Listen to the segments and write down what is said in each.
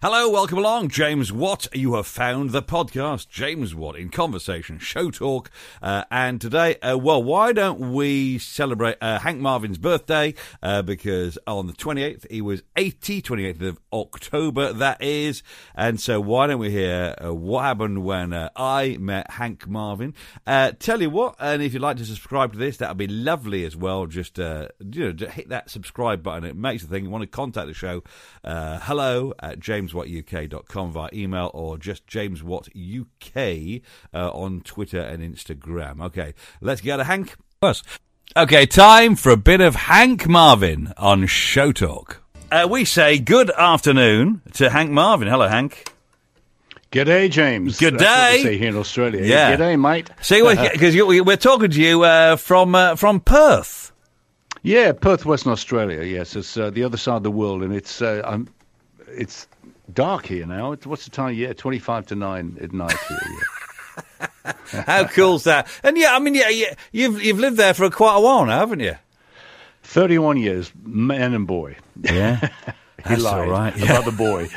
Hello, welcome along. James Watt. You have found the podcast, James Watt in Conversation, Show Talk. Uh, and today, uh, well, why don't we celebrate uh, Hank Marvin's birthday? Uh, because on the 28th, he was 80, 28th of October, that is. And so why don't we hear uh, what happened when uh, I met Hank Marvin? tell you what, and if you'd like to subscribe to this, that would be lovely as well. Just, you know, just hit that subscribe button. It makes the thing. You want to contact the show, hello at James jameswattuk.com via email or just jameswattuk uh, on Twitter and Instagram. Okay, let's get to Hank first. Okay, time for a bit of Hank Marvin on Show Talk. Uh, we say good afternoon to Hank Marvin. Hello, Hank. G'day, James. Good day. say here in Australia. Yeah. G'day, mate. See, because we're talking to you uh, from uh, from Perth. Yeah, Perth, Western Australia. Yes, it's uh, the other side of the world, and it's uh, I'm, it's dark here now. What's the time? Yeah, twenty-five to nine at night here. Yeah. How cool's that? And yeah, I mean, yeah, yeah, you've you've lived there for quite a while now, haven't you? Thirty-one years, man and boy. Yeah. he That's lied all right. About the boy.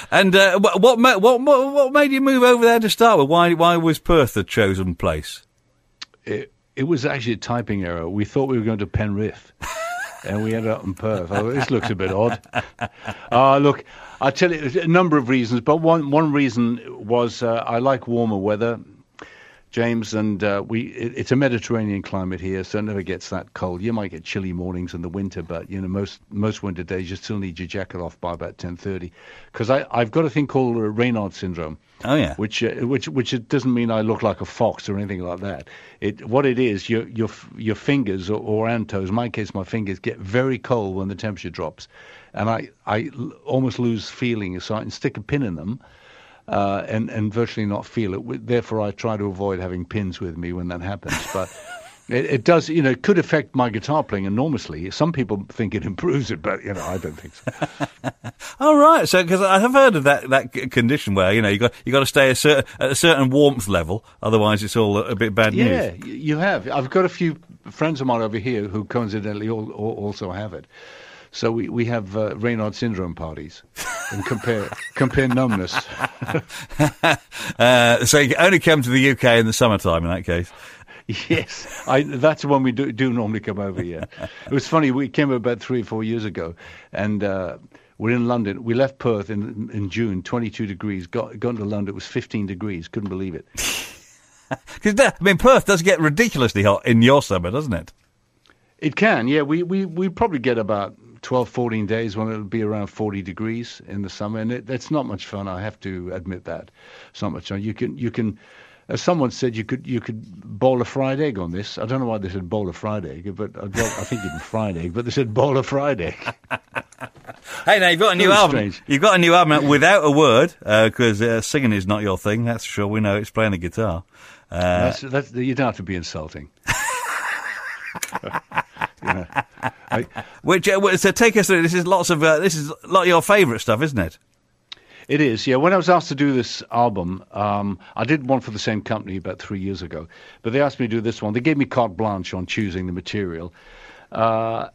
and uh, what, what what what made you move over there to start with? Why why was Perth the chosen place? It it was actually a typing error. We thought we were going to Penrith and we ended up in Perth. This looks a bit odd. Uh, look, I tell you a number of reasons, but one one reason was uh, I like warmer weather. James, and uh, we it, it's a Mediterranean climate here, so it never gets that cold. You might get chilly mornings in the winter, but you know most most winter days you still need your jacket off by about ten thirty. Because I I've got a thing called Raynaud syndrome. Oh yeah. Which uh, which which it doesn't mean I look like a fox or anything like that. It what it is your your your fingers or, or and toes. In my case, my fingers get very cold when the temperature drops, and I I almost lose feeling. So I can stick a pin in them uh, and and virtually not feel it. Therefore, I try to avoid having pins with me when that happens. But it, it, does, you know, it could affect my guitar playing enormously. Some people think it improves it, but you know, I don't think so. All right, so because I have heard of that that condition where you know you got you got to stay a certain, at a certain warmth level, otherwise it's all a bit bad yeah, news. Yeah, you have. I've got a few friends of mine over here who coincidentally all, all, also have it. So we, we have uh, Raynaud syndrome parties and compare compare numbness. uh, so you only come to the UK in the summertime in that case. Yes, I, that's when we do, do normally come over here. it was funny. We came about three or four years ago, and uh, we're in London. We left Perth in in June, 22 degrees. Got got to London. It was 15 degrees. Couldn't believe it. Because I mean, Perth does get ridiculously hot in your summer, doesn't it? It can. Yeah, we we we probably get about 12, 14 days when it'll be around 40 degrees in the summer, and it, it's not much fun. I have to admit that it's not much fun. You can you can, as someone said, you could you could bowl a fried egg on this. I don't know why they said bowl a fried egg, but I, I think even fried egg, but they said bowl a fried egg. hey, now you've got a new album. Strange. You've got a new album without a word because uh, uh, singing is not your thing. That's sure. We know it's playing the guitar. Uh, that's, that's, you don't have to be insulting. I, Which uh, so take us through. This is lots of uh, this is a lot of your favourite stuff, isn't it? It is, yeah. When I was asked to do this album, um, I did one for the same company about three years ago, but they asked me to do this one. They gave me carte blanche on choosing the material. Uh,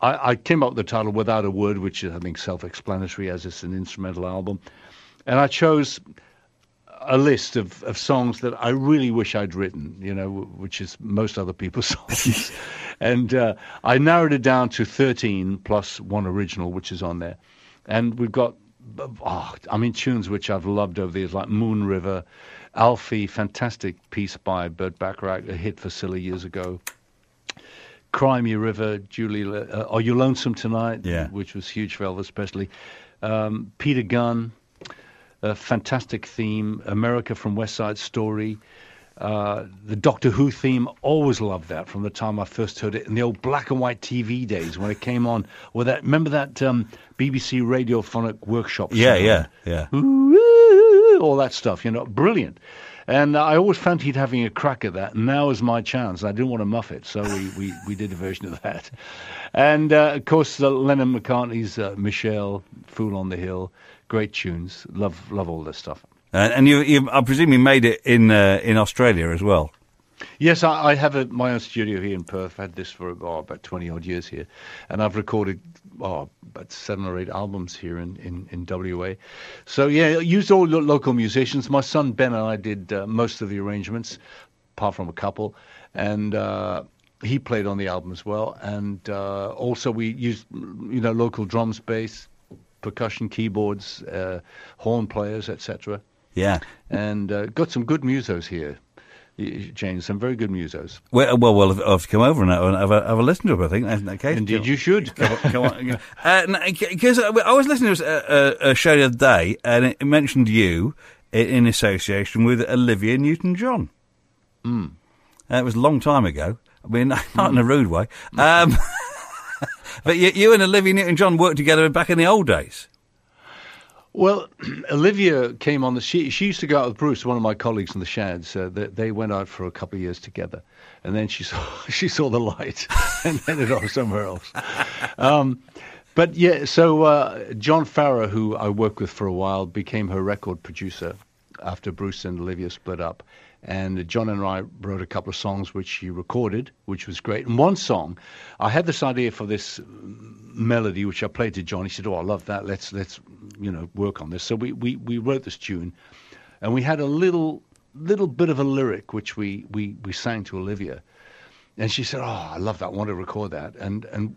I, came up with the title "Without a Word," which is, I think, self-explanatory as it's an instrumental album, and I chose a list of, of songs that I really wish I'd written, you know, which is most other people's songs. And uh, I narrowed it down to 13 plus one original, which is on there. And we've got, oh, I mean, tunes which I've loved over the years, like Moon River, Alfie, fantastic piece by Burt Bacharach, a hit for Cilla years ago. Cry Me River, Julie, uh, Are You Lonesome Tonight? Yeah. Which was huge for Elvis, especially. Um, Peter Gunn, a fantastic theme. America from West Side Story. Uh, the Doctor Who theme, always loved that from the time I first heard it in the old black and white TV days when it came on. With that, remember that um, BBC radiophonic workshop? Yeah, yeah, yeah. all that stuff, you know, brilliant. And I always fancied having a crack at that. Now is my chance. I didn't want to muff it, so we, we, we did a version of that. And uh, of course, uh, Lennon McCartney's uh, Michelle, Fool on the Hill great tunes. Love love all this stuff. Uh, and you, you, I presume you made it in uh, in Australia as well. Yes, I, I have a, my own studio here in Perth. I've had this for oh, about twenty odd years here, and I've recorded oh, about seven or eight albums here in, in, in WA. So yeah, used all the local musicians. My son Ben and I did uh, most of the arrangements, apart from a couple, and. Uh, he played on the album as well, and uh, also we used, you know, local drums, bass, percussion, keyboards, uh, horn players, etc. Yeah, and uh, got some good musos here. James, some very good musos. Well, well, well, I've, I've come over and have a, have a listen to it. I think in that case. Indeed, you should. Because uh, I was listening to a, a, show the other day, and it mentioned you in, in association with Olivia Newton-John. Mm. Uh, it was a long time ago. I mean, not mm. in a rude way. Um, but you, you and Olivia Newton-John worked together back in the old days. Well, Olivia came on the. She, she used to go out with Bruce, one of my colleagues in the Shads. Uh, they, they, went out for a couple of years together, and then she saw she saw the light and headed off somewhere else. Um, but yeah, so uh, John Farrar, who I worked with for a while, became her record producer after Bruce and Olivia split up. And John and I wrote a couple of songs which he recorded, which was great. And one song, I had this idea for this melody which I played to John. He said, "Oh, I love that. Let's let's you know work on this." So we we, we wrote this tune, and we had a little little bit of a lyric which we we we sang to Olivia, and she said, "Oh, I love that. I want to record that." And and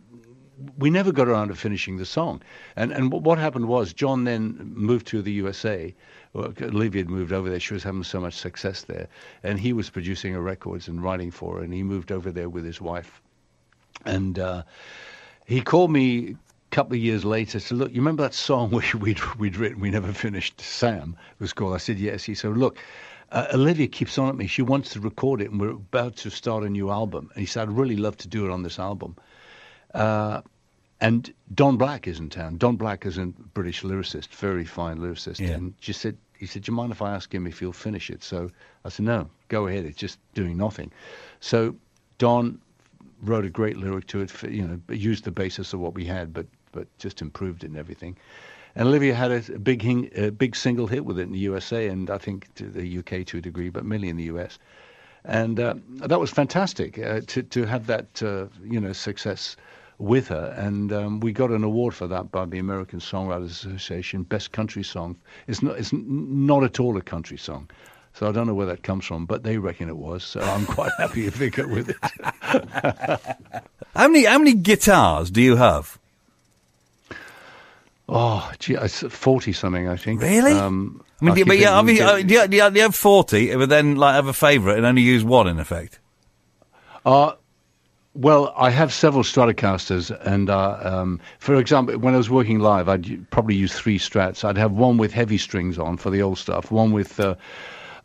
we never got around to finishing the song. And and what happened was John then moved to the USA Olivia had moved over there. She was having so much success there. And he was producing her records and writing for her. And he moved over there with his wife. And uh, he called me a couple of years later. Said, "Look, you remember that song we, we'd we'd written? We never finished. Sam was called." I said, "Yes." He said, "Look." Uh, Olivia keeps on at me. She wants to record it, and we're about to start a new album. And he said, "I'd really love to do it on this album." Uh, and Don Black is in town. Don Black is a British lyricist, very fine lyricist. Yeah. And she said, he said, "Do you mind if I ask him if he'll finish it?" So I said, "No, go ahead. It's just doing nothing." So Don wrote a great lyric to it. For, you know, used the basis of what we had, but but just improved it and everything. And Olivia had a, a big hing, a big single hit with it in the USA and I think to the UK to a degree, but mainly in the US. And uh, that was fantastic uh, to to have that uh, you know success with her, and um, we got an award for that by the American Songwriters Association, Best Country Song. It's not, it's not at all a country song. So I don't know where that comes from, but they reckon it was. So I'm quite happy if they go with it. how many how many guitars do you have? Oh, gee, it's forty something, I think. Really? Um, I mean, I do, but yeah, I mean, uh, do, you, do, you, have forty, but then like have a favourite and only use one in effect? Uh, well, I have several Stratocasters, and uh, um, for example, when I was working live, I'd probably use three Strats. I'd have one with heavy strings on for the old stuff, one with uh,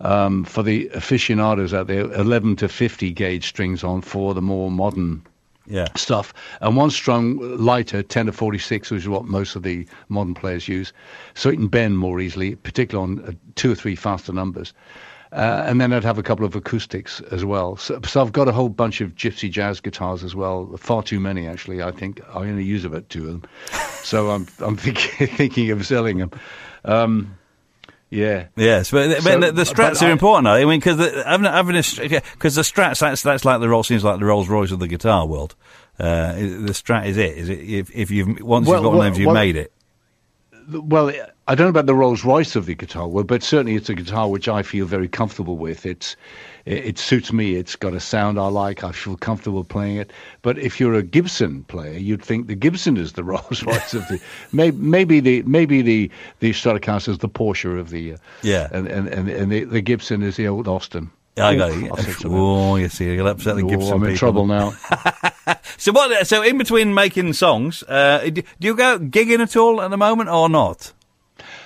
um, for the aficionados out there, 11 to 50 gauge strings on for the more modern yeah. stuff, and one strung lighter, 10 to 46, which is what most of the modern players use, so it can bend more easily, particularly on uh, two or three faster numbers. Uh, and then I'd have a couple of acoustics as well. So, so, I've got a whole bunch of gypsy jazz guitars as well. Far too many, actually. I think I only use about two of them. so I'm I'm thinking thinking of selling them. Um, yeah. Yes, but, so, the, the, Strats are I, important. I mean, because having having because the Strats that's that's like the Rolls seems like the Rolls Royce of the guitar world. Uh, the Strat is it? Is it if if you've once well, you've got well, one of them, you've well, made it well, I don't know about the Rolls Royce of the guitar, well, but certainly it's a guitar which I feel very comfortable with. It's it, it, suits me. It's got a sound I like. I feel comfortable playing it. But if you're a Gibson player, you'd think the Gibson is the Rolls Royce of the maybe, maybe the maybe the the Stratocaster is the Porsche of the uh, yeah, and and and, and the, the Gibson is the old Austin. I got it. Oh, you see, you'll upset the Gibson oh, I'm in people. trouble now. so what? So in between making songs, uh, do you go gigging at all at the moment or not?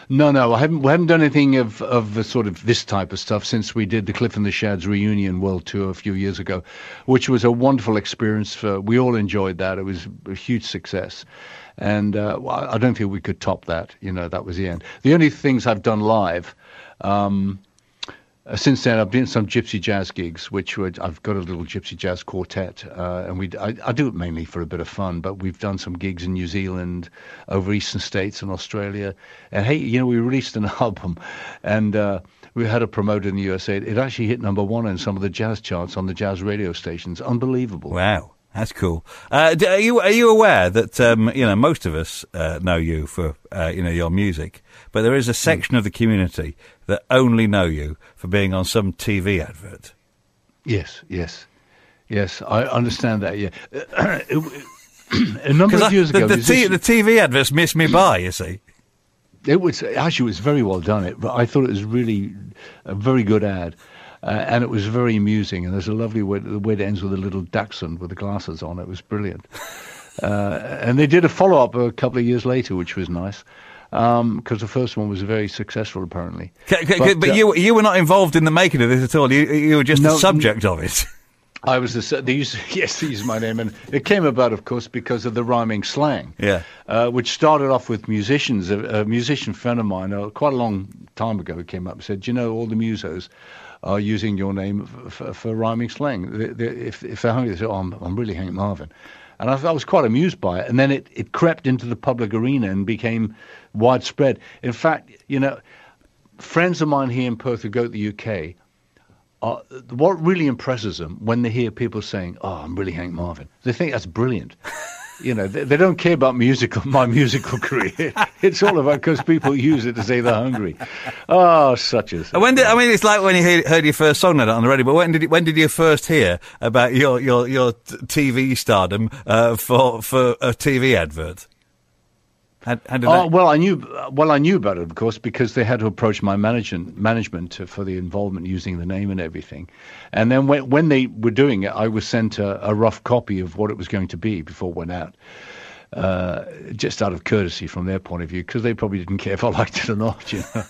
No, no, I haven't. We haven't done anything of of the sort of this type of stuff since we did the Cliff and the Shads reunion world tour a few years ago, which was a wonderful experience. For we all enjoyed that. It was a huge success, and uh, I don't think we could top that. You know, that was the end. The only things I've done live. Um, uh, since then, I've been some gypsy jazz gigs, which I've got a little gypsy jazz quartet, uh, and we I, I, do it mainly for a bit of fun. But we've done some gigs in New Zealand, over eastern states, and Australia. And hey, you know, we released an album, and uh, we had a promoter in the USA. It actually hit number one in some of the jazz charts on the jazz radio stations. Unbelievable! Wow. That's cool. Uh, are you are you aware that um, you know most of us uh, know you for uh, you know your music, but there is a section of the community that only know you for being on some TV advert. Yes, yes, yes. I understand that. Yeah, a number of I- years the, ago, the, t- the TV adverts missed me by. You see. It was actually it was very well done. It, but I thought it was really a very good ad, uh, and it was very amusing. And there's a lovely way the way it ends with a little dachshund with the glasses on. It was brilliant. Uh, and they did a follow up a couple of years later, which was nice because the first one was very successful apparently. C- c- But, but uh, you you were not involved in the making of this at all. You you were just No, the subject of it. I was the they used yes they used my name and it came about of course because of the rhyming slang. Yeah. Uh, which started off with musicians. A, a musician friend of mine, uh, quite a long time ago, came up and said, "You know, all the musos are using your name f- f- for rhyming slang. They, they, if, if they're hungry, they say, oh, I'm, I'm really Hank Marvin." And I, I was quite amused by it. And then it, it crept into the public arena and became widespread. In fact, you know, friends of mine here in Perth who go to the UK what really impresses them when they hear people saying, "Oh, I'm really Hank Marvin," they think that's brilliant. you know, they, they don't care about musical my musical career. it's all about because people use it to say they're hungry. Oh, such as. When did I mean? It's like when you heard, heard your first song on the radio. But when did you, when did you first hear about your your your TV stardom uh, for for a TV advert? How, how did Oh that? well, I knew well I knew about it, of course, because they had to approach my management management to, for the involvement using the name and everything. And then when when they were doing it, I was sent a, a rough copy of what it was going to be before it went out. Uh, just out of courtesy from their point of view, because they probably didn't care if I liked it or not, you know.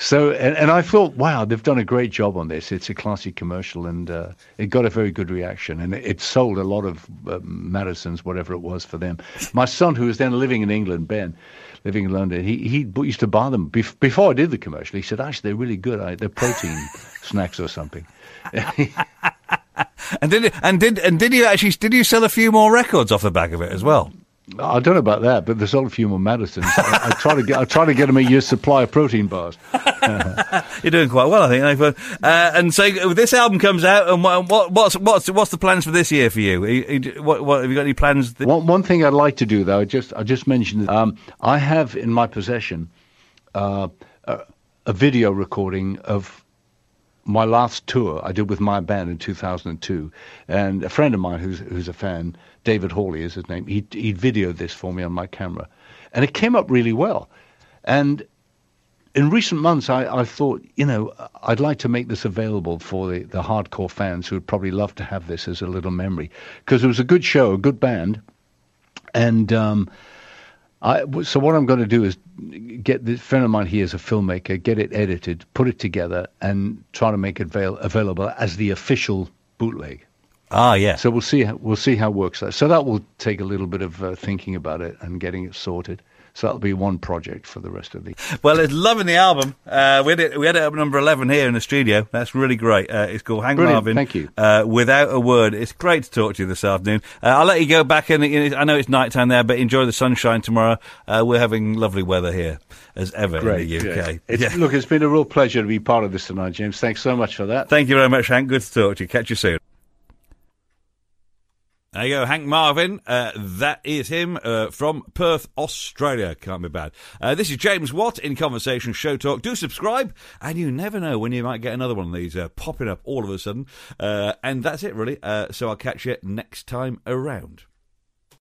So, and, and I thought, wow, they've done a great job on this. It's a classy commercial, and uh, it got a very good reaction, and it, it sold a lot of uh, Mattessons, whatever it was for them. My son, who was then living in England, Ben, living in London, he he used to buy them bef- before I did the commercial. He said, actually, they're really good. I, they're protein snacks or something. And did and did and did you actually did you sell a few more records off the back of it as well? I don't know about that, but there's few more Mattessons. I, I try to get I try to get them a year's supply of protein bars. You're doing quite well, I think. Uh, and so this album comes out, and what, what, what's what's what's the plans for this year for you? What, what have you got any plans? th- One, one thing I'd like to do, though, I just I just mentioned, um, I have in my possession uh, a, a video recording of my last tour I did with my band in 2002, and a friend of mine who's who's a fan, David Hawley is his name. He he videoed this for me on my camera, and it came up really well. And in recent months, I, I thought, you know, I'd like to make this available for the, the hardcore fans who would probably love to have this as a little memory because it was a good show, a good band, and um, I, so what I'm going to do is get this friend of mine here is a filmmaker, get it edited, put it together, and try to make it avail- available as the official bootleg. Ah, yeah. So we'll see. How, we'll see how it works. So that will take a little bit of uh, thinking about it and getting it sorted. So that'll be one project for the rest of the. Well, it's loving the album. Uh, we had it. We had it up number eleven here in the studio. That's really great. Uh, it's called Hank Brilliant, Marvin. thank you. Uh, without a word, it's great to talk to you this afternoon. Uh, I'll let you go back and I know it's night time there, but enjoy the sunshine tomorrow. Uh, we're having lovely weather here as ever in the UK. Great. It's, Yeah. Look, it's been a real pleasure to be part of this tonight, James. Thanks so much for that. Thank you very much, Hank. Good to talk to you. Catch you soon. There you go, Hank Marvin. Uh, that is him uh, from Perth, Australia. Can't be bad. Uh, this is James Watt in Conversation Show Talk. Do subscribe, and you never know when you might get another one of these uh, popping up all of a sudden. Uh, and that's it, really. Uh, so I'll catch you next time around.